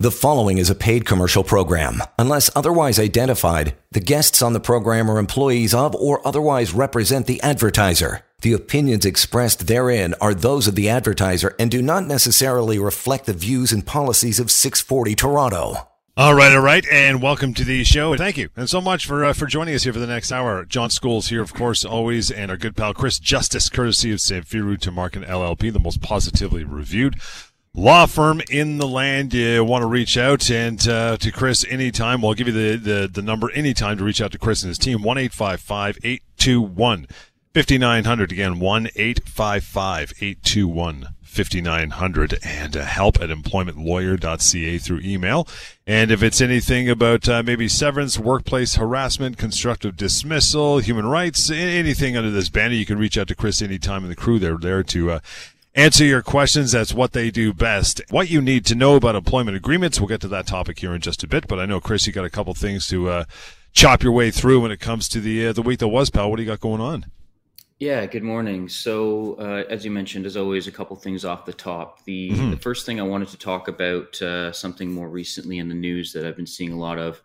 The following is a paid commercial program. Unless otherwise identified, the guests on the program are employees of or otherwise represent the advertiser. The opinions expressed therein are those of the advertiser and do not necessarily reflect the views and policies of 640 Toronto. All right, all right, and welcome to the show. Thank you, and so much for uh, for joining us here for the next hour. John Scholes here, of course, always, and our good pal Chris Justice, courtesy of Samfiru Tumarkin LLP, the most positively reviewed law firm in the land. You want to reach out and uh, to Chris anytime. We'll give you the, the, the number anytime to reach out to Chris and his team. One eight five five eight two one fifty nine hundred. Again, one eight five five eight two one. 5900 and uh, help at employmentlawyer.ca through email. And if it's anything about uh, maybe severance, workplace harassment, constructive dismissal, human rights, anything under this banner, you can reach out to Chris anytime and the crew. They're there to uh, answer your questions. That's what they do best. What you need to know about employment agreements. We'll get to that topic here in just a bit, but I know Chris, you got a couple things to uh, chop your way through when it comes to the uh, the week that was, pal. What do you got going on? Yeah, good morning. So, uh, as you mentioned, as always, a couple things off the top. The, mm-hmm. the first thing I wanted to talk about uh, something more recently in the news that I've been seeing a lot of,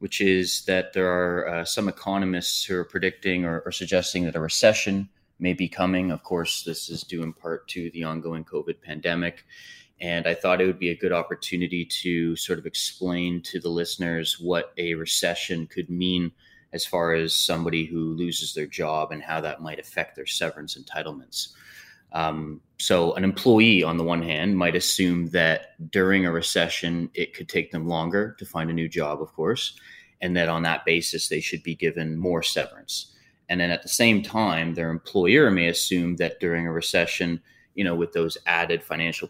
which is that there are uh, some economists who are predicting or, or, suggesting that a recession may be coming. Of course, this is due in part to the ongoing COVID pandemic. And I thought it would be a good opportunity to sort of explain to the listeners what a recession could mean as far as somebody who loses their job and how that might affect their severance entitlements. Um, so, an employee, on the one hand, might assume that during a recession, it could take them longer to find a new job, of course, and that on that basis, they should be given more severance. And then at the same time, their employer may assume that during a recession, you know, with those added financial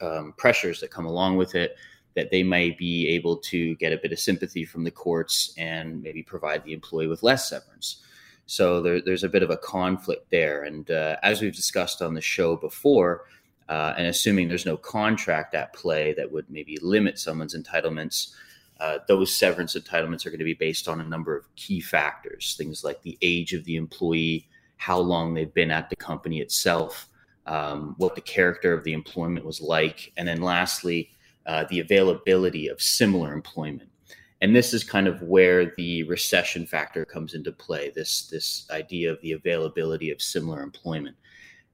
um, pressures that come along with it, that they may be able to get a bit of sympathy from the courts and maybe provide the employee with less severance. So there, there's a bit of a conflict there. And uh, as we've discussed on the show before, uh, and assuming there's no contract at play that would maybe limit someone's entitlements, uh, those severance entitlements are going to be based on a number of key factors, things like the age of the employee, how long they've been at the company itself, um, what the character of the employment was like, and then lastly, uh, the availability of similar employment. And this is kind of where the recession factor comes into play. This this idea of the availability of similar employment.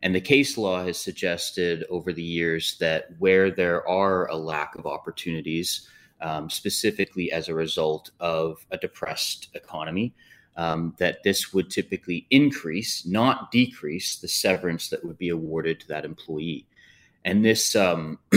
And the case law has suggested over the years that where there are a lack of opportunities, um, specifically as a result of a depressed economy, um, that this would typically increase, not decrease, the severance that would be awarded to that employee. And this um,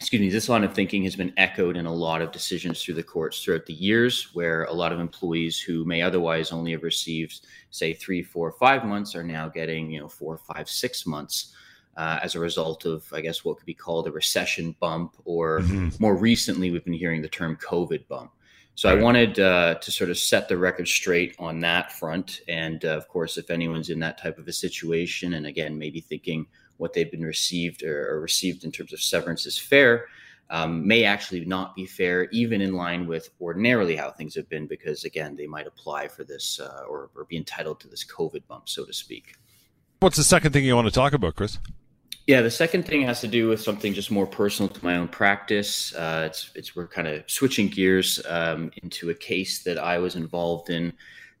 excuse me, this line of thinking has been echoed in a lot of decisions through the courts throughout the years, where a lot of employees who may otherwise only have received, say, three, four, five months are now getting, you know, four, five, six months uh, as a result of, I guess, what could be called a recession bump, or mm-hmm. more recently, we've been hearing the term COVID bump. So I wanted uh, to sort of set the record straight on that front. And uh, of course, if anyone's in that type of a situation, and again, maybe thinking, what they've been received or, or received in terms of severance is fair um, may actually not be fair, even in line with ordinarily how things have been, because again, they might apply for this uh, or, or be entitled to this COVID bump, so to speak. What's the second thing you want to talk about, Chris? Yeah, the second thing has to do with something just more personal to my own practice. Uh, it's it's we're kind of switching gears um, into a case that I was involved in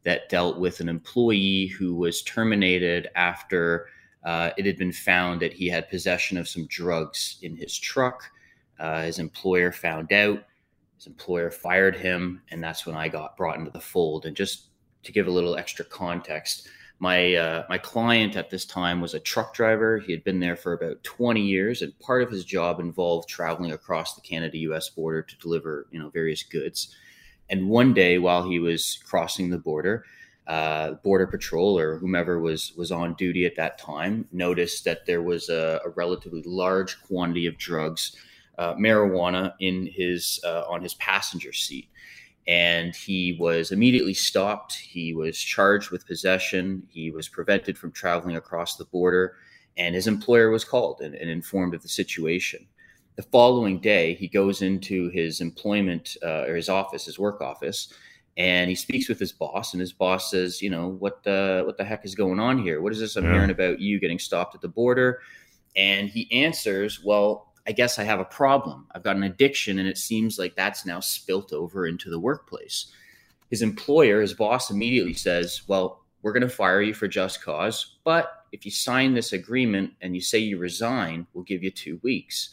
that dealt with an employee who was terminated after uh, it had been found that he had possession of some drugs in his truck. Uh, his employer found out. His employer fired him, and that's when I got brought into the fold. And just to give a little extra context, my uh, my client at this time was a truck driver. He had been there for about 20 years, and part of his job involved traveling across the Canada-U.S. border to deliver, you know, various goods. And one day, while he was crossing the border, uh, border patrol or whomever was was on duty at that time noticed that there was a, a relatively large quantity of drugs, uh, marijuana, in his uh, on his passenger seat, and he was immediately stopped. He was charged with possession. He was prevented from traveling across the border, and his employer was called and, and informed of the situation. The following day, he goes into his employment uh, or his office, his work office and he speaks with his boss and his boss says you know what the what the heck is going on here what is this i'm yeah. hearing about you getting stopped at the border and he answers well i guess I have a problem. I've got an addiction, and it seems like that's now spilt over into the workplace. His employer, his boss, immediately says, Well, we're going to fire you for just cause, but if you sign this agreement and you say you resign, we'll give you two weeks.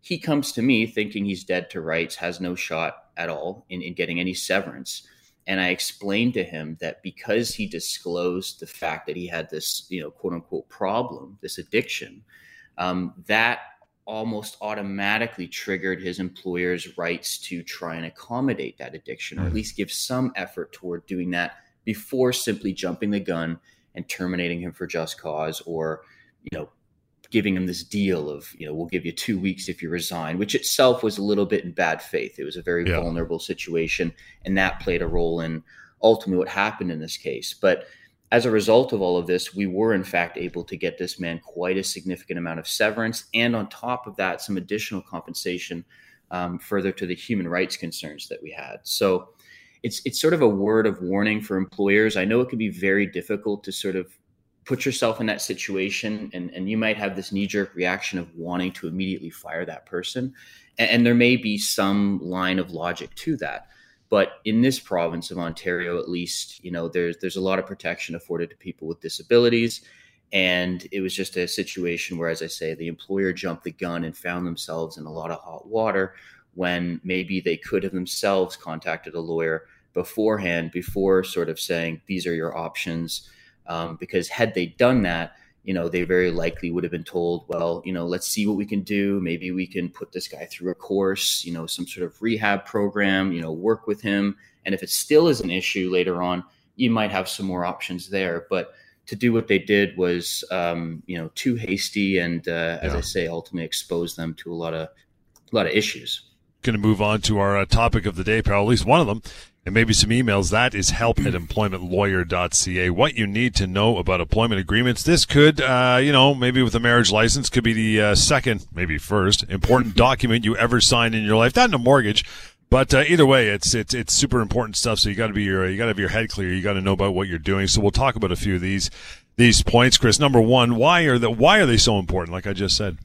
He comes to me thinking he's dead to rights, has no shot at all in, in getting any severance. And I explained to him that because he disclosed the fact that he had this, you know, quote unquote problem, this addiction, um, that almost automatically triggered his employer's rights to try and accommodate that addiction or at mm. least give some effort toward doing that before simply jumping the gun and terminating him for just cause or you know giving him this deal of you know we'll give you two weeks if you resign which itself was a little bit in bad faith it was a very yeah. vulnerable situation and that played a role in ultimately what happened in this case but as a result of all of this, we were in fact able to get this man quite a significant amount of severance, and on top of that, some additional compensation um, further to the human rights concerns that we had. So it's it's sort of a word of warning for employers. I know it can be very difficult to sort of put yourself in that situation, and and you might have this knee jerk reaction of wanting to immediately fire that person, and, and there may be some line of logic to that. But in this province of Ontario, at least, you know, there's there's a lot of protection afforded to people with disabilities. And it was just a situation where, as I say, the employer jumped the gun and found themselves in a lot of hot water when maybe they could have themselves contacted a lawyer beforehand, before sort of saying, these are your options. Um, because had they done that, you know, they very likely would have been told, well, you know, let's see what we can do. Maybe we can put this guy through a course, you know, some sort of rehab program, you know, work with him. And if it still is an issue later on, you might have some more options there. But to do what they did was, um, you know, too hasty, and uh, as I say, ultimately expose them to a lot of a lot of issues. Going to move on to our uh, topic of the day, Pal. At least one of them and maybe some emails. That is help at employmentlawyer.ca. What you need to know about employment agreements. This could, uh, you know, maybe with a marriage license, could be the uh, second, maybe first important document you ever signed in your life. Not in a mortgage, but uh, either way, it's it's it's super important stuff. So you got to be your you got to have your head clear. You got to know about what you're doing. So we'll talk about a few of these these points, Chris. Number one, why are the why are they so important? Like I just said.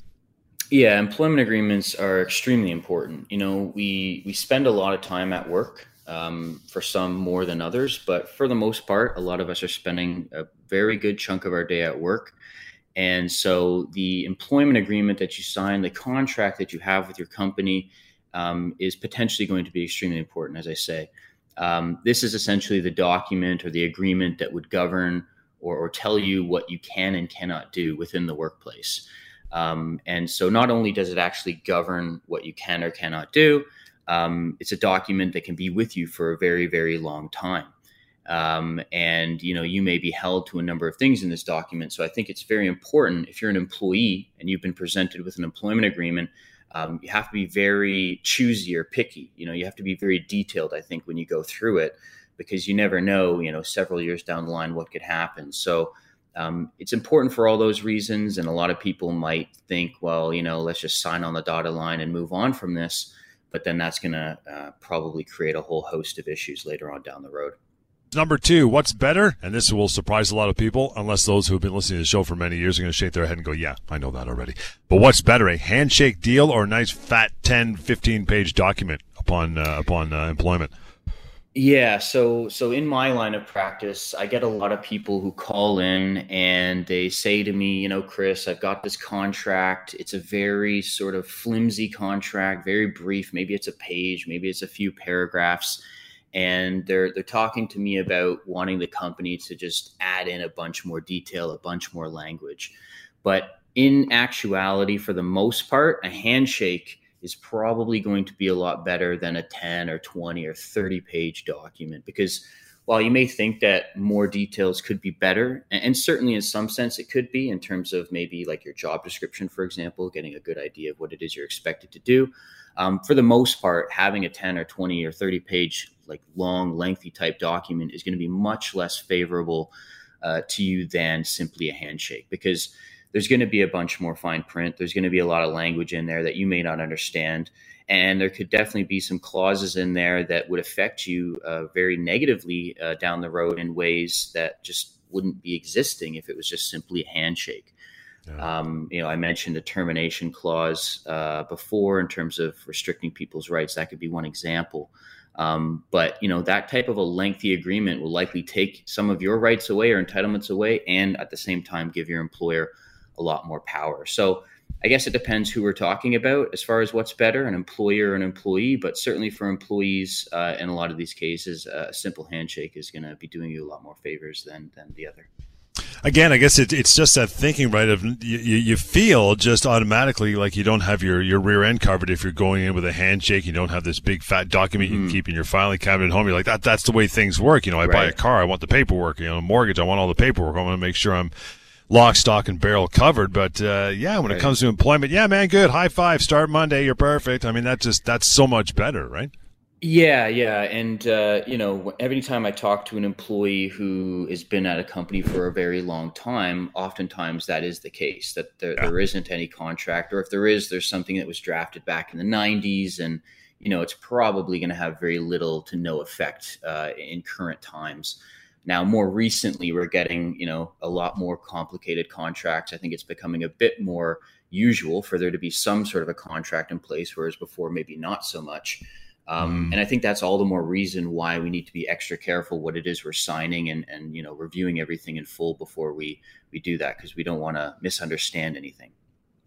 Yeah, employment agreements are extremely important. You know, we we spend a lot of time at work um, for some more than others, but for the most part, a lot of us are spending a very good chunk of our day at work. And so the employment agreement that you sign, the contract that you have with your company, um, is potentially going to be extremely important, as I say. Um, this is essentially the document or the agreement that would govern or, or, tell you what you can and cannot do within the workplace. Um, and so not only does it actually govern what you can or cannot do, um, it's a document that can be with you for a very, very long time. Um, and you know you may be held to a number of things in this document. So I think it's very important if you're an employee and you've been presented with an employment agreement, um, you have to be very choosy or picky. You know you have to be very detailed. I think when you go through it, because you never know. You know several years down the line what could happen. So. Um, it's important for all those reasons, and a lot of people might think, well, you know, let's just sign on the dotted line and move on from this but then that's going to uh, probably create a whole host of issues later on down the road. Number two, what's better? And this will surprise a lot of people, unless those who have been listening to the show for many years are going to shake their head and go, yeah, I know that already. But what's better, a handshake deal or a nice fat 10, 15 page document upon, uh, upon uh, employment? Yeah, so so in my line of practice, I get a lot of people who call in and they say to me, you know, Chris, I've got this contract. It's a very sort of flimsy contract, very brief. Maybe it's a page, maybe it's a few paragraphs, and they're they're talking to me about wanting the company to just add in a bunch more detail, a bunch more language. But in actuality, for the most part, a handshake is probably going to be a lot better than a 10 or 20 or 30 page document because while you may think that more details could be better and certainly in some sense it could be in terms of maybe like your job description for example getting a good idea of what it is you're expected to do um, for the most part having a 10 or 20 or 30 page like long lengthy type document is going to be much less favorable uh, to you than simply a handshake because there's going to be a bunch more fine print. There's going to be a lot of language in there that you may not understand. And there could definitely be some clauses in there that would affect you uh, very negatively uh, down the road in ways that just wouldn't be existing if it was just simply a handshake. Yeah. Um, you know, I mentioned a termination clause uh, before in terms of restricting people's rights. That could be one example. Um, but you know, that type of a lengthy agreement will likely take some of your rights away or entitlements away, and at the same time give your employer a lot more power. So I guess it depends who we're talking about as far as what's better, an employer or an employee. But certainly for employees, uh, in a lot of these cases, a simple handshake is going to be doing you a lot more favors than than the other again, I guess it, it's just that thinking, right? Of you, you feel just automatically like you don't have your, your rear end covered if you're going in with a handshake. You don't have this big fat document you mm. keep in your filing cabinet at home. You're like that. That's the way things work. You know, I right. buy a car, I want the paperwork. You know, a mortgage, I want all the paperwork. I want to make sure I'm lock, stock, and barrel covered. But uh, yeah, when right. it comes to employment, yeah, man, good. High five. Start Monday. You're perfect. I mean, that just that's so much better, right? Yeah, yeah, and uh, you know, every time I talk to an employee who has been at a company for a very long time, oftentimes that is the case that there, yeah. there isn't any contract, or if there is, there's something that was drafted back in the '90s, and you know, it's probably going to have very little to no effect uh, in current times. Now, more recently, we're getting you know a lot more complicated contracts. I think it's becoming a bit more usual for there to be some sort of a contract in place, whereas before maybe not so much. Um, mm. And I think that's all the more reason why we need to be extra careful what it is we're signing and, and you know reviewing everything in full before we we do that because we don't want to misunderstand anything.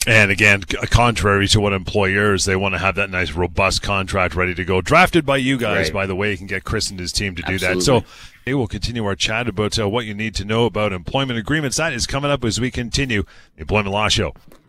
And again, contrary to what employers, they want to have that nice, robust contract ready to go. Drafted by you guys, right. by the way. You can get Chris and his team to do Absolutely. that. So we will continue our chat about uh, what you need to know about employment agreements. That is coming up as we continue the Employment Law Show.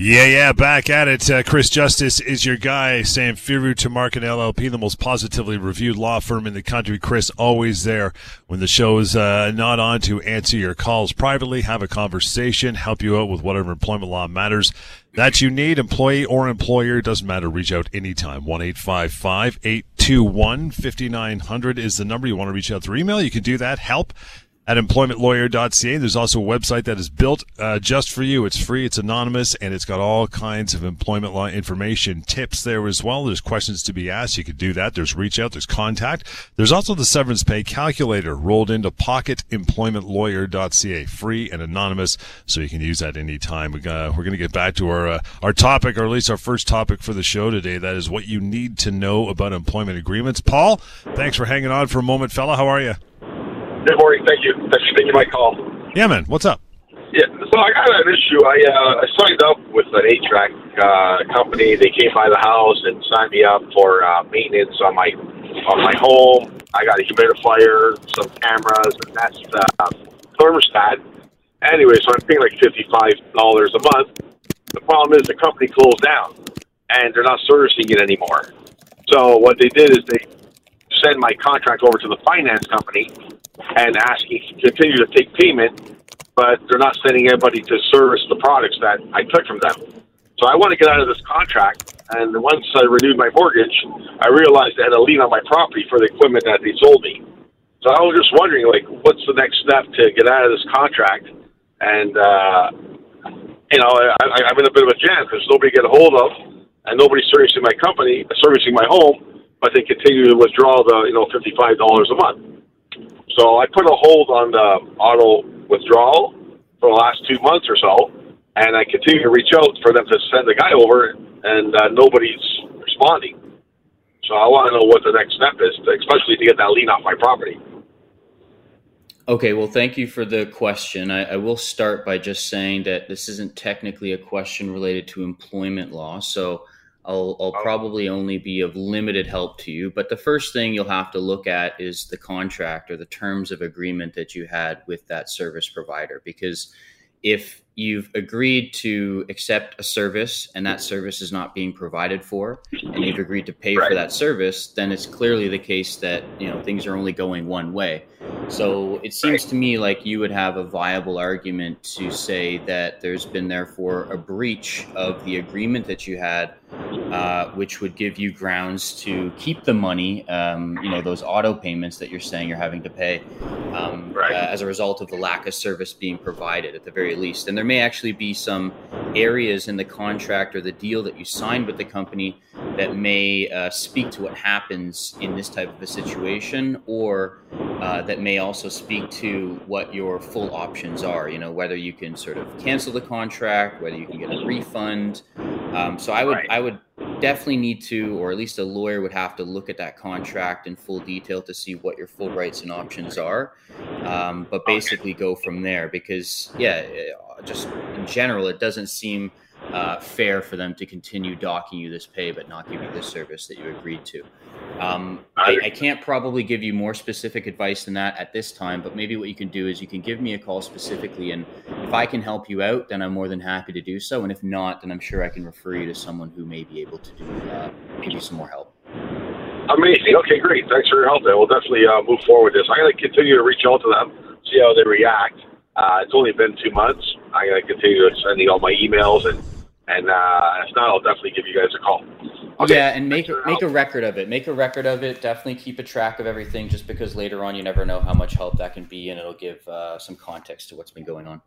Yeah, yeah, back at it. Uh, Chris Justice is your guy. Samfiru Tumarkin LLP, the most positively reviewed law firm in the country. Chris, always there when the show is uh, not on to answer your calls privately, have a conversation, help you out with whatever employment law matters that you need, employee or employer. Doesn't matter. Reach out anytime. 1 821 5900 is the number you want to reach out through email. You can do that. Help at employmentlawyer.ca. There's also a website that is built uh, just for you. It's free, it's anonymous, and it's got all kinds of employment law information, tips there as well. There's questions to be asked. You can do that. There's reach out, there's contact. There's also the severance pay calculator rolled into pocketemploymentlawyer.ca, free and anonymous, so you can use that anytime. We we're going to get back to our uh, our topic, or at least our first topic for the show today. That is what you need to know about employment agreements. Paul, thanks for hanging on for a moment, fella. How are you? Good morning. Thank you. Thanks for taking my call. Yeah, man. What's up? Yeah, so I got an issue. I uh, I signed up with an HVAC uh, company. They came by the house and signed me up for uh, maintenance on my on my home. I got a humidifier, some cameras, and that's the uh, thermostat. Anyway, so I'm paying like fifty five dollars a month. The problem is the company closed down, and they're not servicing it anymore. So what they did is they send my contract over to the finance company and asking to continue to take payment, but they're not sending anybody to service the products that I took from them. So I want to get out of this contract. And once I renewed my mortgage, I realized I had a lien on my property for the equipment that they sold me. So I was just wondering, like, what's the next step to get out of this contract? And uh, you know, I, I'm in a bit of a jam because nobody get a hold of, and nobody's servicing my company, servicing my home, but they continue to withdraw the you know fifty five dollars a month. So I put a hold on the auto withdrawal for the last two months or so, and I continue to reach out for them to send the guy over, and uh, nobody's responding. So I want to know what the next step is, especially to get that lien off my property. Okay, well, thank you for the question. I, I, will start by just saying that this isn't technically a question related to employment law. So I'll, I'll oh. probably only be of limited help to you. But the first thing you'll have to look at is the contract or the terms of agreement that you had with that service provider. Because if you've agreed to accept a service and that service is not being provided for, and you've agreed to pay right. for that service, then it's clearly the case that you know things are only going one way. So it seems to me like you would have a viable argument to say that there's been therefore a breach of the agreement that you had, uh, which would give you grounds to keep the money, um, you know, those auto payments that you're saying you're having to pay um, right. uh, as a result of the lack of service being provided at the very least. And there may actually be some areas in the contract or the deal that you signed with the company that may uh, speak to what happens in this type of a situation or uh, that may also speak to what your full options are. You know, whether you can sort of cancel the contract, whether you can get a refund. Um, so I would right. I would definitely need to, or at least a lawyer would have to look at that contract in full detail to see what your full rights and options are. Um, but basically, go from there because yeah, just in general, it doesn't seem uh, fair for them to continue docking you this pay but not give you the service that you agreed to. Um, I, I, can't probably give you more specific advice than that at this time, but maybe what you can do is you can give me a call specifically, and if I can help you out, then I'm more than happy to do so. And if not, then I'm sure I can refer you to someone who may be able to do uh, give you some more help. Amazing. Okay, great. Thanks for your help. Then we'll definitely uh, move forward with this. I'm going to continue to reach out to them, see how they react. Uh, it's only been two months. I'm going to continue sending all my emails and and uh, if not, I'll definitely give you guys a call. Okay. Yeah, and make make a record of it. Make a record of it. Definitely keep a track of everything, just because later on you never know how much help that can be, and it'll give uh, some context to what's been going on.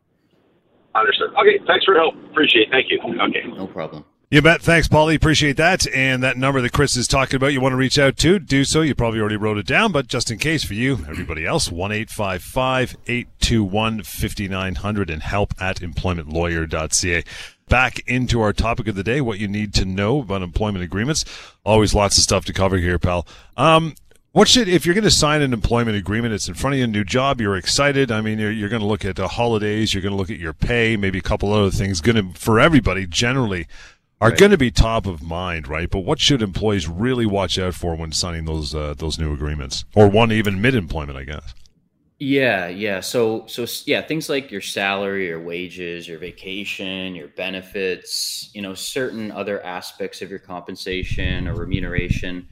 Understood. Okay, thanks for your help. Appreciate. it. Thank you. Okay. No problem. You bet. Thanks, Paulie. Appreciate that. And that number that Chris is talking about, you want to reach out to, do so. You probably already wrote it down, but just in case for you, everybody else, 1 821 5900 and help at employmentlawyer.ca back into our topic of the day, what you need to know about employment agreements. Always lots of stuff to cover here, pal. Um, what should, if you're going to sign an employment agreement, it's in front of you, a new job, you're excited. I mean, you're, you're going to look at the holidays, you're going to look at your pay, maybe a couple other things. Going to, for everybody, generally, are right. going to be top of mind, right? But what should employees really watch out for when signing those uh, those new agreements, or one even mid employment, I guess? Yeah, yeah. So, so yeah, things like your salary, your wages, your vacation, your benefits, you know, certain other aspects of your compensation or remuneration,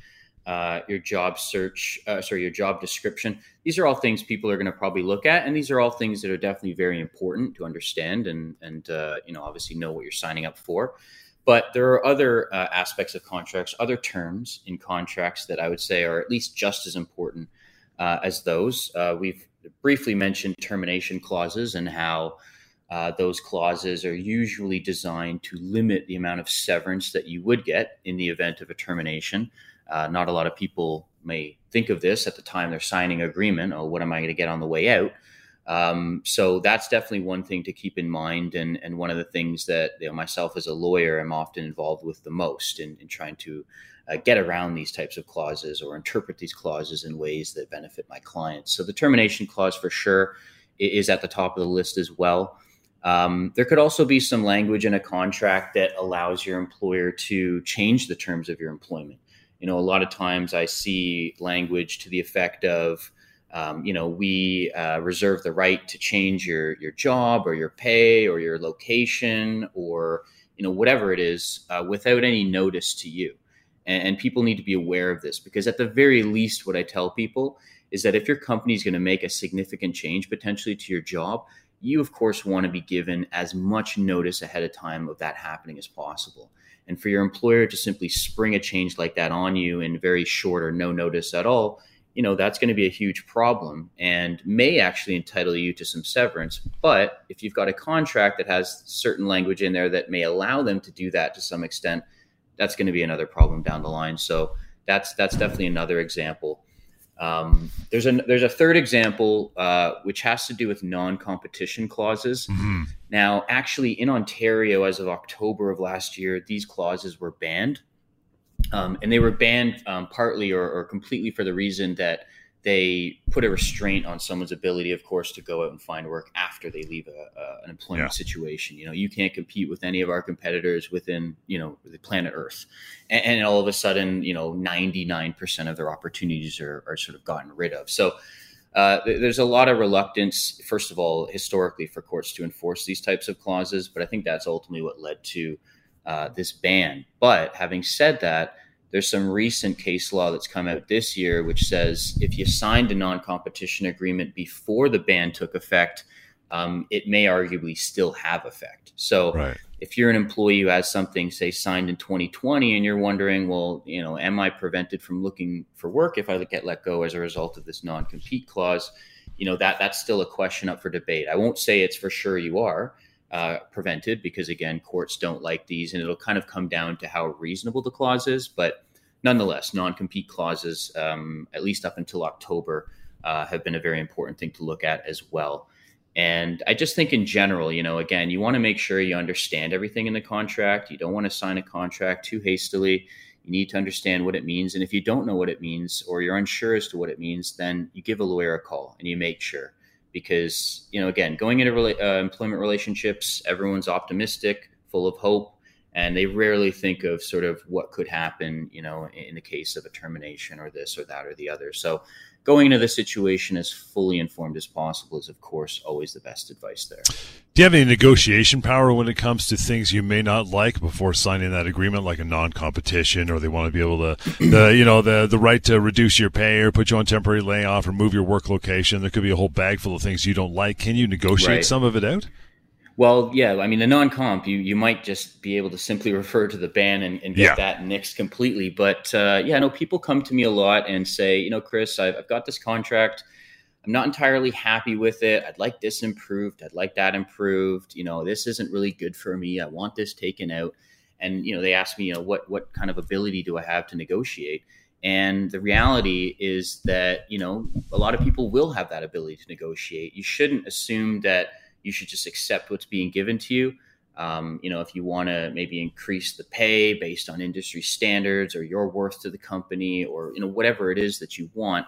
uh, your job search, uh, sorry, your job description. These are all things people are going to probably look at, and these are all things that are definitely very important to understand and and uh, you know obviously know what you're signing up for. But there are other uh, aspects of contracts, other terms in contracts that I would say are at least just as important uh, as those. Uh, we've briefly mentioned termination clauses and how uh, those clauses are usually designed to limit the amount of severance that you would get in the event of a termination. Uh, not a lot of people may think of this at the time they're signing agreement. Oh, what am I going to get on the way out? Um, so that's definitely one thing to keep in mind, and and one of the things that you know, myself as a lawyer am often involved with the most in, in trying to uh, get around these types of clauses or interpret these clauses in ways that benefit my clients. So the termination clause for sure is at the top of the list as well. Um, there could also be some language in a contract that allows your employer to change the terms of your employment. You know, a lot of times I see language to the effect of, um, you know, we uh, reserve the right to change your your job or your pay or your location or you know whatever it is uh, without any notice to you and, and people need to be aware of this because at the very least what i tell people is that if your company is going to make a significant change potentially to your job you of course want to be given as much notice ahead of time of that happening as possible. And for your employer to simply spring a change like that on you in very short or no notice at all you know that's going to be a huge problem and may actually entitle you to some severance. But if you've got a contract that has certain language in there that may allow them to do that to some extent that's going to be another problem down the line. So that's that's definitely another example. Um, there's a there's a third example uh, which has to do with non-competition clauses. Mm-hmm. Now, actually, in Ontario, as of October of last year, these clauses were banned, um, and they were banned um, partly or, or, completely for the reason that they put a restraint on someone's ability, of course, to go out and find work after they leave a, a, an employment yeah. situation. You know, you can't compete with any of our competitors within, you know, the planet Earth. And, and all of a sudden, you know, 99% of their opportunities are, are sort of gotten rid of. So uh, there's a lot of reluctance, first of all, historically for courts to enforce these types of clauses. But I think that's ultimately what led to uh, this ban. But having said that, there's some recent case law that's come out this year which says if you signed a non-competition agreement before the ban took effect, um, it may arguably still have effect. So right. if you're an employee who has something, say, signed in 2020, and you're wondering, well, you know, am I prevented from looking for work if I get let go as a result of this non-compete clause? You know, that that's still a question up for debate. I won't say it's for sure you are uh, prevented because again, courts don't like these, and it'll kind of come down to how reasonable the clause is. But nonetheless, non-compete clauses, um, at least up until October, uh, have been a very important thing to look at as well. And I just think in general, you know, again, you want to make sure you understand everything in the contract. You don't want to sign a contract too hastily. You need to understand what it means. And if you don't know what it means or you're unsure as to what it means, then you give a lawyer a call and you make sure. Because, you know, again, going into rela- uh, employment relationships, everyone's optimistic, full of hope, and they rarely think of sort of what could happen, you know, in the case of a termination or this or that or the other. So going into the situation as fully informed as possible is, of course, always the best advice there. Do you have any negotiation power when it comes to things you may not like before signing that agreement, like a non-competition, or they want to be able to, the you know, the the right to reduce your pay or put you on temporary layoff or move your work location? There could be a whole bag full of things you don't like. Can you negotiate right. some of it out? Well, yeah, I mean the non-comp, you you might just be able to simply refer to the ban and, and get yeah. that nixed completely. But uh, yeah, no, people come to me a lot and say, you know, Chris, I've, I've got this contract. I'm not entirely happy with it. I'd like this improved. I'd like that improved. You know, this isn't really good for me. I want this taken out. And you know, they ask me, you know, what what kind of ability do I have to negotiate? And the reality is that you know, a lot of people will have that ability to negotiate. You shouldn't assume that you should just accept what's being given to you. Um, you know, if you want to maybe increase the pay based on industry standards or your worth to the company or, you know, whatever it is that you want,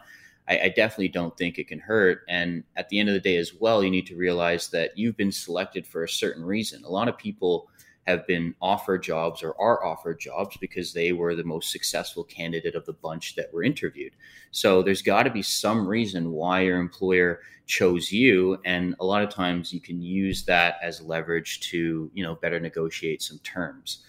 I, I definitely don't think it can hurt. And at the end of the day, as well, you need to realize that you've been selected for a certain reason. A lot of people have been offered jobs or are offered jobs because they were the most successful candidate of the bunch that were interviewed. So there's got to be some reason why your employer chose you and a lot of times you can use that as leverage to, you know, better negotiate some terms.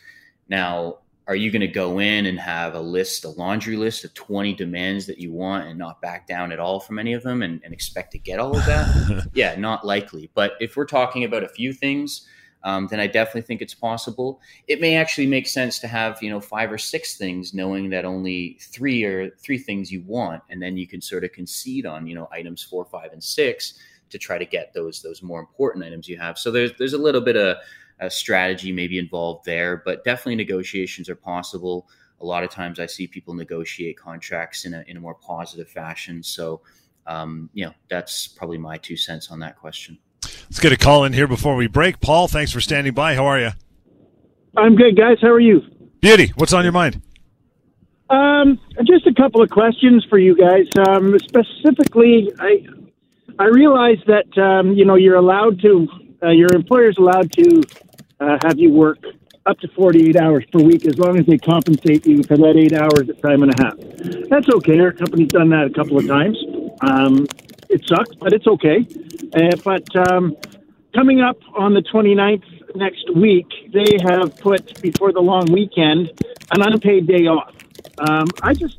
Now, are you going to go in and have a list, a laundry list of 20 demands that you want and not back down at all from any of them and, and expect to get all of that? yeah, not likely. But if we're talking about a few things, um, then I definitely think it's possible. It may actually make sense to have you know five or six things, knowing that only three or three things you want, and then you can sort of concede on you know items four, five, and six to try to get those those more important items you have. So there's there's a little bit of a strategy maybe involved there, but definitely negotiations are possible. A lot of times I see people negotiate contracts in a in a more positive fashion. So um, you know that's probably my two cents on that question. Let's get a call in here before we break. Paul, thanks for standing by. How are you? I'm good, guys. How are you? Beauty. What's on your mind? Um, just a couple of questions for you guys. Um, specifically, I I realize that um, you know you're allowed to uh, your employer's allowed to uh, have you work up to 48 hours per week as long as they compensate you for that eight hours at time and a half. That's okay. Our company's done that a couple of times. Um, it sucks, but it's okay. Uh, but um, coming up on the 29th next week, they have put before the long weekend an unpaid day off. Um, I just,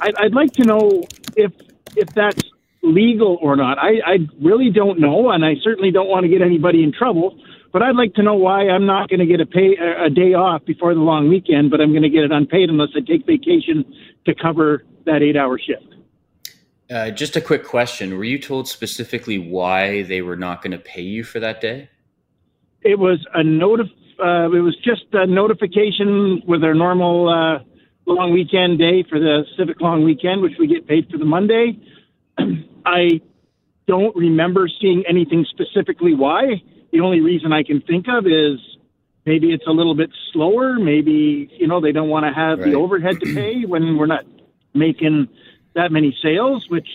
I'd, I'd like to know if if that's legal or not. I, I really don't know, and I certainly don't want to get anybody in trouble. But I'd like to know why I'm not going to get a pay a day off before the long weekend, but I'm going to get it unpaid unless I take vacation to cover that eight hour shift. Uh, just a quick question: Were you told specifically why they were not going to pay you for that day? It was a notif- uh, It was just a notification with our normal uh, long weekend day for the civic long weekend, which we get paid for the Monday. I don't remember seeing anything specifically why. The only reason I can think of is maybe it's a little bit slower. Maybe you know they don't want to have right. the overhead to pay when we're not making that many sales, which,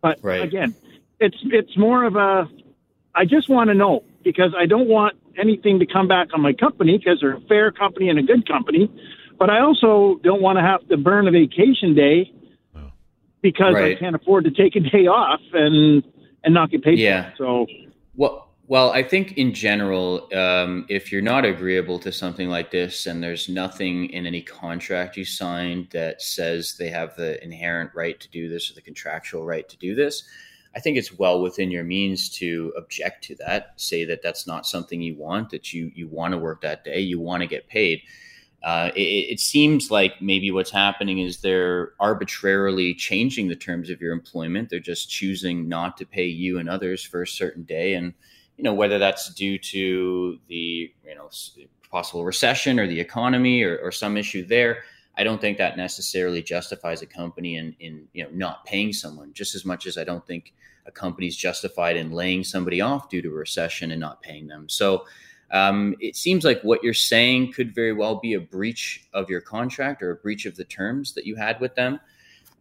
but right. again, it's it's more of a. I just want to know because I don't want anything to come back on my company because they're a fair company and a good company, but I also don't want to have to burn a vacation day oh. because right. I can't afford to take a day off and and not get paid. Yeah. So what Well, I think in general, um, if you're not agreeable to something like this and there's nothing in any contract you signed that says they have the inherent right to do this or the contractual right to do this, I think it's well within your means to object to that, say that that's not something you want, that you, you want to work that day, you want to get paid. Uh, it, it, seems like maybe what's happening is they're arbitrarily changing the terms of your employment. They're just choosing not to pay you and others for a certain day. And you know whether that's due to the you know possible recession or the economy or, or some issue there i don't think that necessarily justifies a company in in you know not paying someone. Just as much as i don't think a company's justified in laying somebody off due to a recession and not paying them. So um, it seems like what you're saying could very well be a breach of your contract or a breach of the terms that you had with them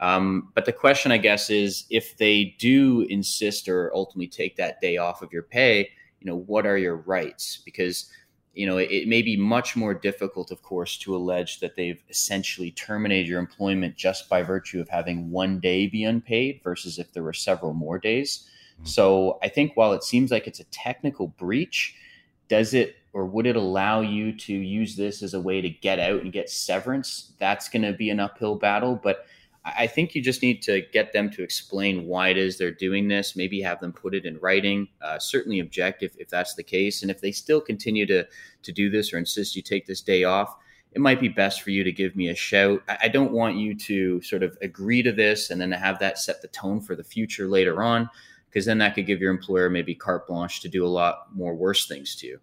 um, but the question, I guess, is if they do insist or ultimately take that day off of your pay, you know, what are your rights? Because you know, it, it, may be much more difficult, of course, to allege that they've essentially terminated your employment just by virtue of having one day be unpaid versus if there were several more days. Mm-hmm. So I think while it seems like it's a technical breach, does it or would it allow you to use this as a way to get out and get severance? That's going to be an uphill battle. But I think you just need to get them to explain why it is they're doing this. Maybe have them put it in writing. Uh, certainly object if, if that's the case. And if they still continue to to do this or insist you take this day off, it might be best for you to give me a shout. I, I don't want you to sort of agree to this and then have that set the tone for the future later on, because then that could give your employer maybe carte blanche to do a lot more worse things to you.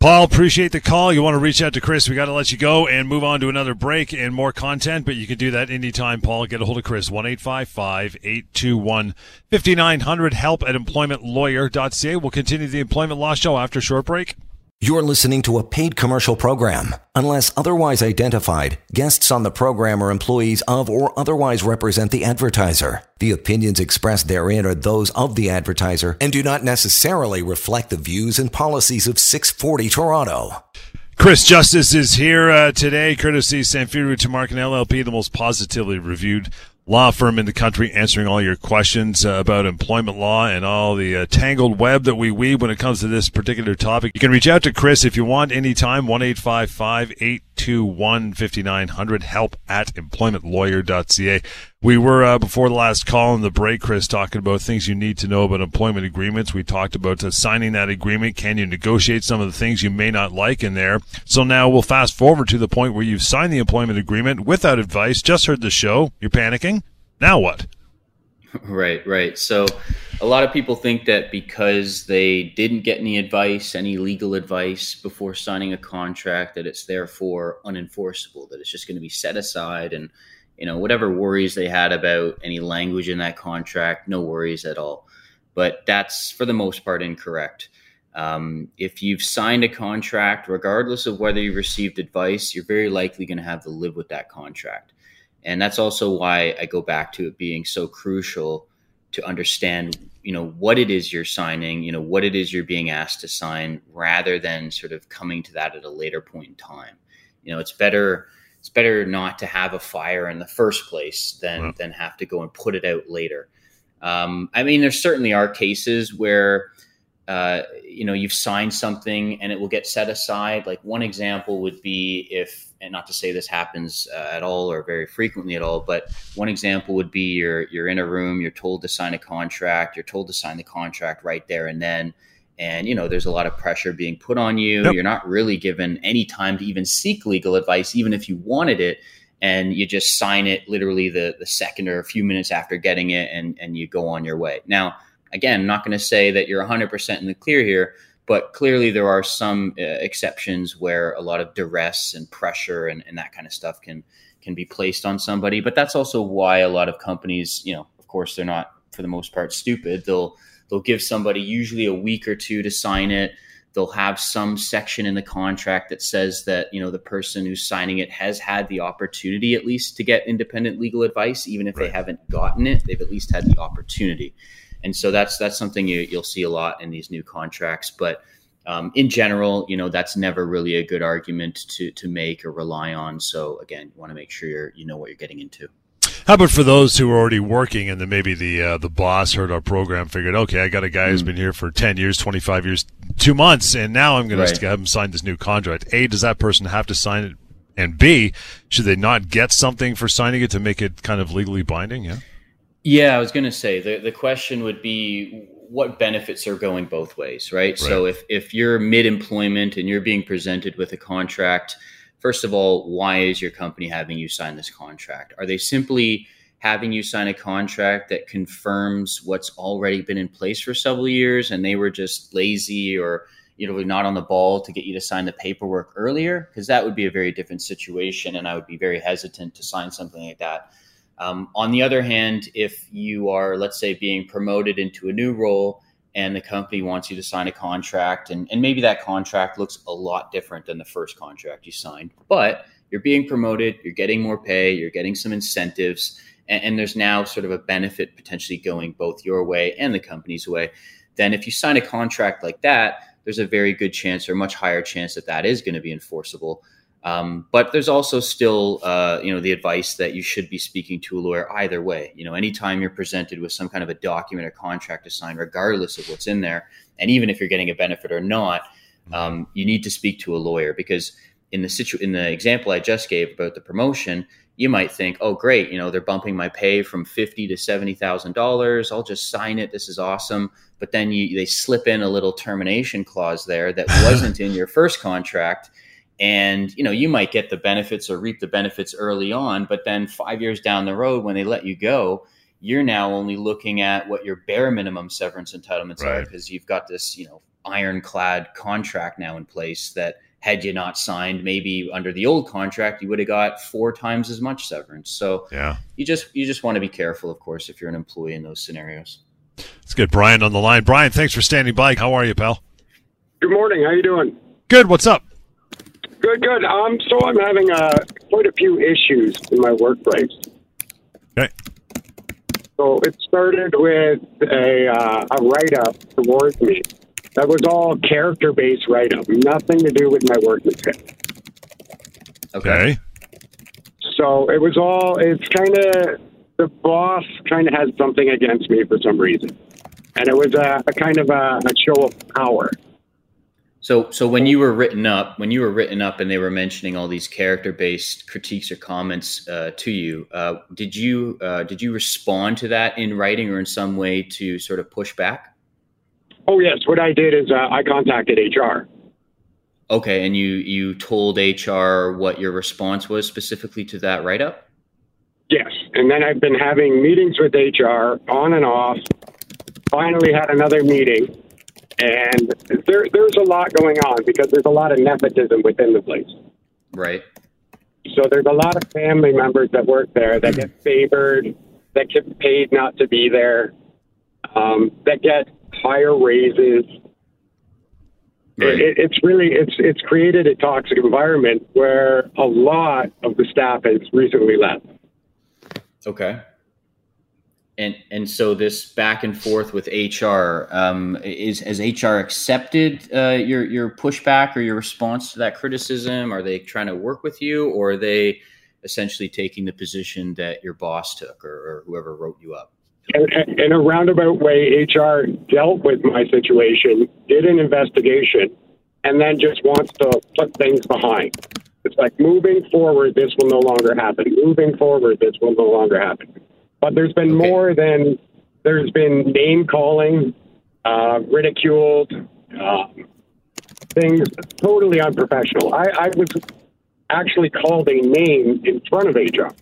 Paul, appreciate the call. You want to reach out to Chris, we got to let you go and move on to another break and more content, but you can do that anytime, Paul. Get a hold of Chris, 1 821 5900, help at employmentlawyer.ca. We'll continue the employment law show after short break. You're listening to a paid commercial program. Unless otherwise identified, guests on the program are employees of or otherwise represent the advertiser. The opinions expressed therein are those of the advertiser and do not necessarily reflect the views and policies of 640 Toronto. Chris Justice is here uh, today, courtesy Samfiru Tumarkin LLP, the most positively reviewed law firm in the country answering all your questions uh, about employment law and all the uh, tangled web that we weave when it comes to this particular topic. You can reach out to Chris if you want anytime, 1 821 5900, help at employmentlawyer.ca. We were, uh, before the last call in the break, Chris, talking about things you need to know about employment agreements. We talked about uh, signing that agreement. Can you negotiate some of the things you may not like in there? So now we'll fast forward to the point where you've signed the employment agreement without advice, just heard the show, you're panicking. Now what? Right, right. So a lot of people think that because they didn't get any advice, any legal advice before signing a contract, that it's therefore unenforceable, that it's just going to be set aside and, you know, whatever worries they had about any language in that contract, no worries at all. But that's for the most part incorrect. Um, if you've signed a contract, regardless of whether you received advice, you're very likely going to have to live with that contract. And that's also why I go back to it being so crucial to understand you know what it is you're signing you know what it is you're being asked to sign rather than sort of coming to that at a later point in time you know it's better it's better not to have a fire in the first place than wow. than have to go and put it out later um, i mean there certainly are cases where uh, you know you've signed something and it will get set aside like one example would be if and not to say this happens uh, at all or very frequently at all, but one example would be you're you're in a room, you're told to sign a contract, you're told to sign the contract right there and then, and you know there's a lot of pressure being put on you. Yep. You're not really given any time to even seek legal advice, even if you wanted it, and you just sign it literally the the second or a few minutes after getting it, and and you go on your way. Now, again, not going to say that you're 100% in the clear here but clearly, there are some uh, exceptions where a lot of duress and pressure and, and that kind of stuff can can be placed on somebody. But that's also why a lot of companies, you know, of course, they're not for the most part stupid. They'll they'll give somebody usually a week or two to sign it. They'll have some section in the contract that says that you know the person who's signing it has had the opportunity at least to get independent legal advice, even if right. they haven't gotten it. They've at least had the opportunity and so that's that's something you, you'll see a lot in these new contracts. But um, in general, you know, that's never really a good argument to to make or rely on. So again, you want to make sure you're, you know what you're getting into. How about for those who are already working and then maybe the uh, the boss heard our program, figured, okay, I got a guy who's been here for ten years, twenty five years, two months, and now I'm going right. to have him sign this new contract. A, does that person have to sign it? And B, should they not get something for signing it to make it kind of legally binding? Yeah. Yeah, I was going to say the the question would be what benefits are going both ways, right? right? So if if you're mid employment and you're being presented with a contract first of all, why is your company having you sign this contract? Are they simply having you sign a contract that confirms what's already been in place for several years and they were just lazy or you know not on the ball to get you to sign the paperwork earlier because that would be a very different situation and i would be very hesitant to sign something like that um, on the other hand if you are let's say being promoted into a new role and the company wants you to sign a contract and, and maybe that contract looks a lot different than the first contract you signed but you're being promoted you're getting more pay you're getting some incentives and, and there's now sort of a benefit potentially going both your way and the company's way then if you sign a contract like that there's a very good chance or much higher chance that that is going to be enforceable um, but there's also still, uh, you know, the advice that you should be speaking to a lawyer either way. You know, anytime you're presented with some kind of a document or contract to sign, regardless of what's in there, and even if you're getting a benefit or not, um, you need to speak to a lawyer because in the situ- in the example I just gave about the promotion, you might think, oh, great, you know, they're bumping my pay from fifty to seventy thousand dollars. I'll just sign it. This is awesome. But then you they slip in a little termination clause there that wasn't in your first contract and you know you might get the benefits or reap the benefits early on but then five years down the road when they let you go you're now only looking at what your bare minimum severance entitlements right. are because you've got this you know ironclad contract now in place that had you not signed maybe under the old contract you would have got four times as much severance. So yeah. you just you just want to be careful of course if you're an employee in those scenarios. Let's get brian on the line. Brian thanks for standing by. How are you pal? Good morning. How you doing? Good. What's up Good, good. Um, so I'm having uh, quite a few issues in my workplace. Okay. So it started with a, uh, a write up towards me. That was all character based write up, nothing to do with my workmanship. Okay. So it was all, it's kind of, the boss kind of had something against me for some reason. And it was a, a kind of a, a show of power. So, so when you were written up, when you were written up, and they were mentioning all these character-based critiques or comments uh, to you, uh, did you uh, did you respond to that in writing or in some way to sort of push back? Oh yes, what I did is uh, I contacted HR. Okay, and you you told HR what your response was specifically to that write-up. Yes, and then I've been having meetings with HR on and off. Finally, had another meeting and there, there's a lot going on because there's a lot of nepotism within the place. Right. So there's a lot of family members that work there that get favored, that get paid not to be there, um, that get higher raises. Right. It, it's really it's it's created a toxic environment where a lot of the staff has recently left. Okay and and so this back and forth with HR um, is has HR accepted uh, your your pushback or your response to that criticism? Are they trying to work with you, or are they essentially taking the position that your boss took or, or whoever wrote you up? In, in a roundabout way, HR dealt with my situation, did an investigation, and then just wants to put things behind. It's like moving forward, this will no longer happen. Moving forward, this will no longer happen. But there's been okay. more than there's been name calling, uh, ridiculed, um, things totally unprofessional. I, I was actually called a name in front of HR.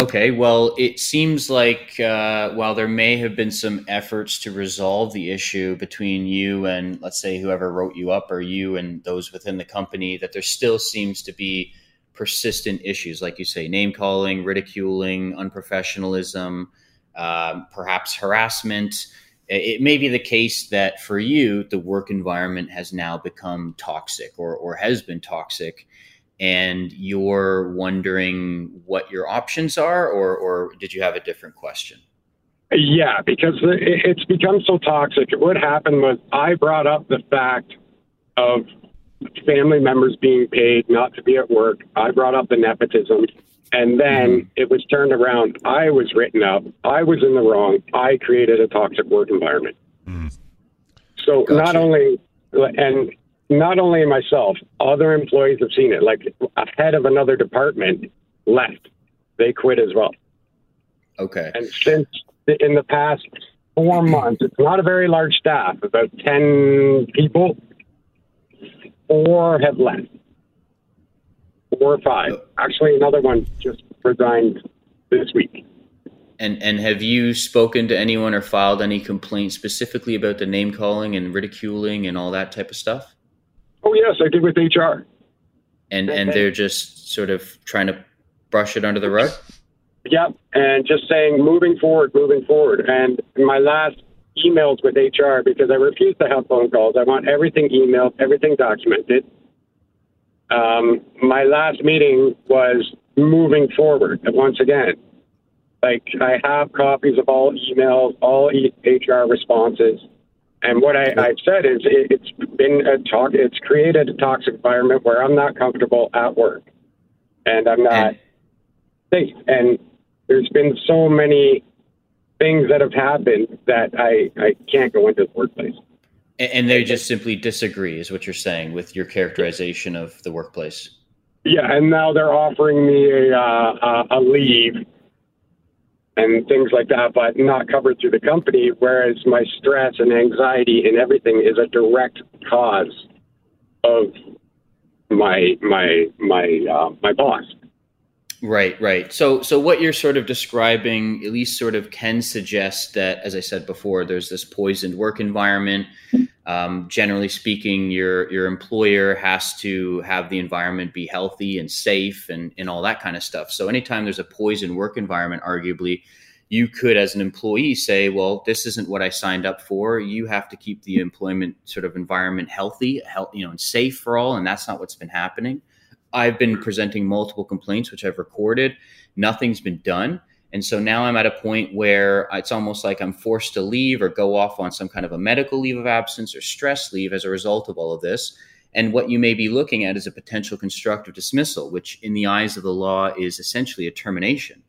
Okay, well, it seems like uh, while there may have been some efforts to resolve the issue between you and, let's say, whoever wrote you up or you and those within the company, that there still seems to be persistent issues, like you say, name calling, ridiculing, unprofessionalism, um, perhaps harassment. It may be the case that for you, the work environment has now become toxic or, or has been toxic, and you're wondering what your options are, or, or did you have a different question? Yeah, because it's become so toxic. What happened was I brought up the fact of family members being paid not to be at work. I brought up the nepotism. And then mm-hmm. it was turned around. I was written up. I was in the wrong. I created a toxic work environment. Mm. So gotcha. not only, and not only myself, other employees have seen it. Like a head of another department left. They quit as well. Okay. And since in the past four months, it's not a very large staff, about 10 people, four have left. Four or five. Actually, another one just resigned this week. And and have you spoken to anyone or filed any complaints specifically about the name calling and ridiculing and all that type of stuff? Oh yes, I did with HR. And and they're just sort of trying to brush it under the rug. Yep, and just saying moving forward, moving forward. And my last emails with HR because I refuse to have phone calls. I want everything emailed, everything documented. Um, my last meeting was moving forward. And once again, like I have copies of all emails, all HR responses. And what I, have said is it, it's been a talk. It's created a toxic environment where I'm not comfortable at work, and I'm not safe. And there's been so many things that have happened that I I can't go into the workplace. And they just simply disagree, is what you're saying, with your characterization of the workplace. Yeah, and now they're offering me a uh, a leave and things like that, but not covered through the company. Whereas my stress and anxiety and everything is a direct cause of my my my uh, my boss. Right, right. So, so what you're sort of describing, at least, sort of can suggest that, as I said before, there's this poisoned work environment. Um, generally speaking, your your employer has to have the environment be healthy and safe and and all that kind of stuff. So, anytime there's a poisoned work environment, arguably, you could, as an employee, say, "Well, this isn't what I signed up for. You have to keep the employment sort of environment healthy, health, you know, and safe for all." And that's not what's been happening. I've been presenting multiple complaints, which I've recorded. Nothing's been done. And so now I'm at a point where it's almost like I'm forced to leave or go off on some kind of a medical leave of absence or stress leave as a result of all of this. And what you may be looking at is a potential constructive dismissal, which in the eyes of the law is essentially a termination.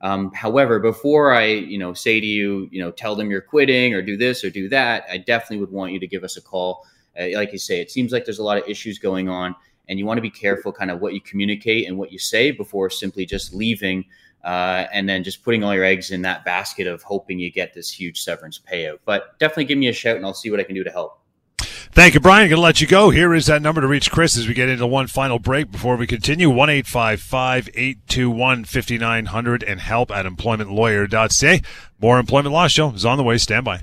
Um, however, before I, you know, say to you, you know, tell them you're quitting or do this or do that, I definitely would want you to give us a call. Uh, like you say, it seems like there's a lot of issues going on and you want to be careful kind of what you communicate and what you say before simply just leaving uh, and then just putting all your eggs in that basket of hoping you get this huge severance payout. But definitely give me a shout and I'll see what I can do to help. Thank you, Brian. Going to let you go. Here is that number to reach Chris as we get into one final break before we continue. One eight five five eight two one fifty nine hundred and help at employmentlawyer.ca. More employment law show is on the way. Stand by.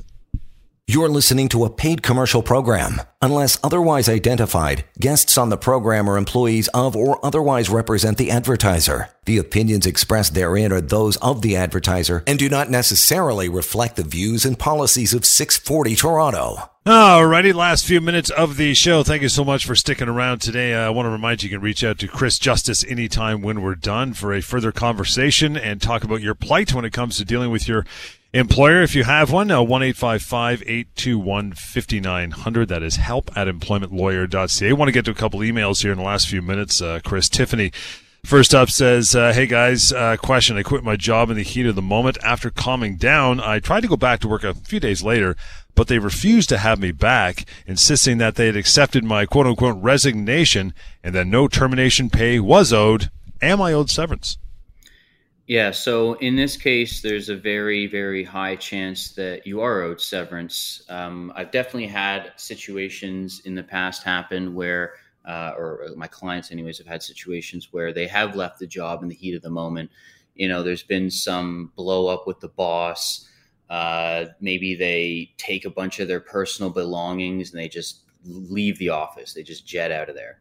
You're listening to a paid commercial program. Unless otherwise identified, guests on the program are employees of or otherwise represent the advertiser. The opinions expressed therein are those of the advertiser and do not necessarily reflect the views and policies of 640 Toronto. Alrighty, last few minutes of the show. Thank you so much for sticking around today. Uh, I want to remind you, you can reach out to Chris Justice anytime when we're done for a further conversation and talk about your plight when it comes to dealing with your employer. If you have one, uh, 1 821 5900. That is help at employmentlawyer.ca. I want to get to a couple emails here in the last few minutes. Uh, Chris Tiffany. First up says, uh, Hey guys, uh, question. I quit my job in the heat of the moment. After calming down, I tried to go back to work a few days later, but they refused to have me back, insisting that they had accepted my quote unquote resignation and that no termination pay was owed. Am I owed severance? Yeah, so in this case, there's a very, very high chance that you are owed severance. Um, I've definitely had situations in the past happen where, uh, or my clients, anyways, have had situations where they have left the job in the heat of the moment. You know, there's been some blow up with the boss. Uh, maybe they take a bunch of their personal belongings and they just leave the office. They just jet out of there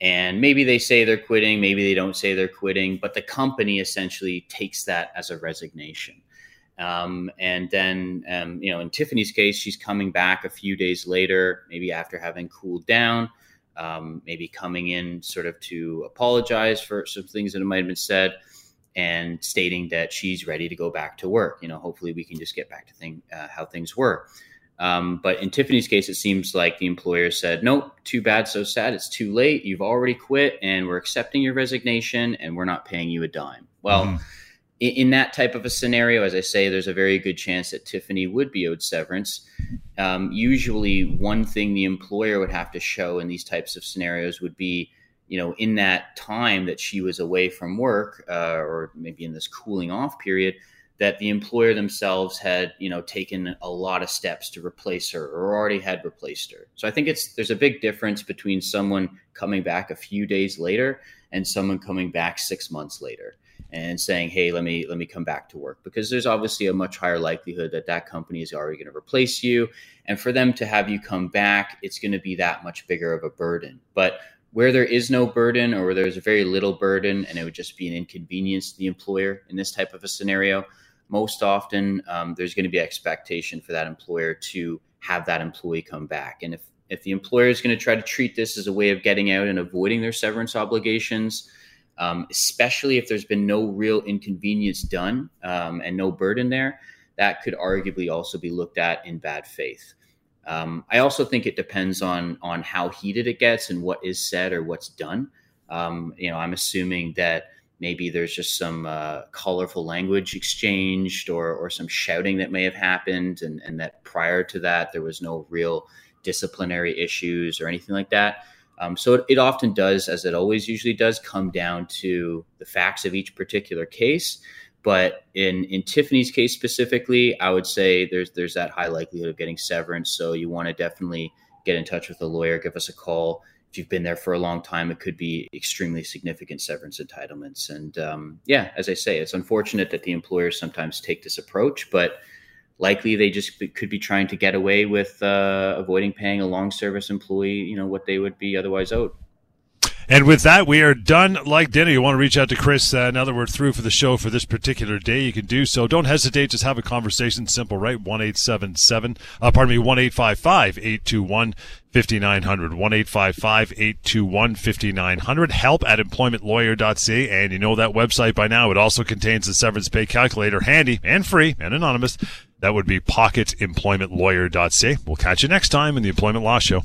and maybe they say they're quitting maybe they don't say they're quitting but the company essentially takes that as a resignation. Um, and then um, you know in tiffany's case she's coming back a few days later maybe after having cooled down um, maybe coming in sort of to apologize for some things that might have been said and stating that she's ready to go back to work. You know hopefully we can just get back to thing, uh, how things were Um, but in Tiffany's case, it seems like the employer said, nope, too bad, so sad. It's too late. You've already quit, and we're accepting your resignation, and we're not paying you a dime. Well, mm-hmm. in, in, that type of a scenario, as I say, there's a very good chance that Tiffany would be owed severance. Um, usually, one thing the employer would have to show in these types of scenarios would be you know, in that time that she was away from work, uh, or maybe in this cooling off period, that the employer themselves had you know taken a lot of steps to replace her or already had replaced her. So i think it's there's a big difference between someone coming back a few days later and someone coming back six months later and saying hey let me let me come back to work. Because there's obviously a much higher likelihood that that company is already going to replace you. And for them to have you come back it's going to be that much bigger of a burden. But where there is no burden or where there's a very little burden and it would just be an inconvenience to the employer in this type of a scenario most often um, there's going to be expectation for that employer to have that employee come back. And if if the employer is going to try to treat this as a way of getting out and avoiding their severance obligations, um, especially if there's been no real inconvenience done um, and no burden there, that could arguably also be looked at in bad faith. Um, I also think it depends on on how heated it gets and what is said or what's done. Um, you know, I'm assuming that maybe there's just some uh, colorful language exchanged or, or some shouting that may have happened and, and that prior to that there was no real disciplinary issues or anything like that. Um, so it, it, often does as it always usually does come down to the facts of each particular case. But in in tiffany's case specifically i would say there's there's that high likelihood of getting severance. So you want to definitely get in touch with a lawyer give us a call if you've been there for a long time, it could be extremely significant severance entitlements. And um, yeah, as I say, it's unfortunate that the employers sometimes take this approach, but likely they just could be trying to get away with uh, avoiding paying a long service employee, you know, what they would be otherwise owed. And with that, we are done like dinner. You want to reach out to Chris uh, now that we're through for the show for this particular day, you can do so. Don't hesitate. Just have a conversation. Simple, right? 1 877, uh, pardon me, 1 855 821 5900. 1 855 821 5900. Help at employmentlawyer.ca. And you know that website by now. It also contains the severance pay calculator, handy and free and anonymous. That would be pocketemploymentlawyer.ca. We'll catch you next time in the Employment Law Show.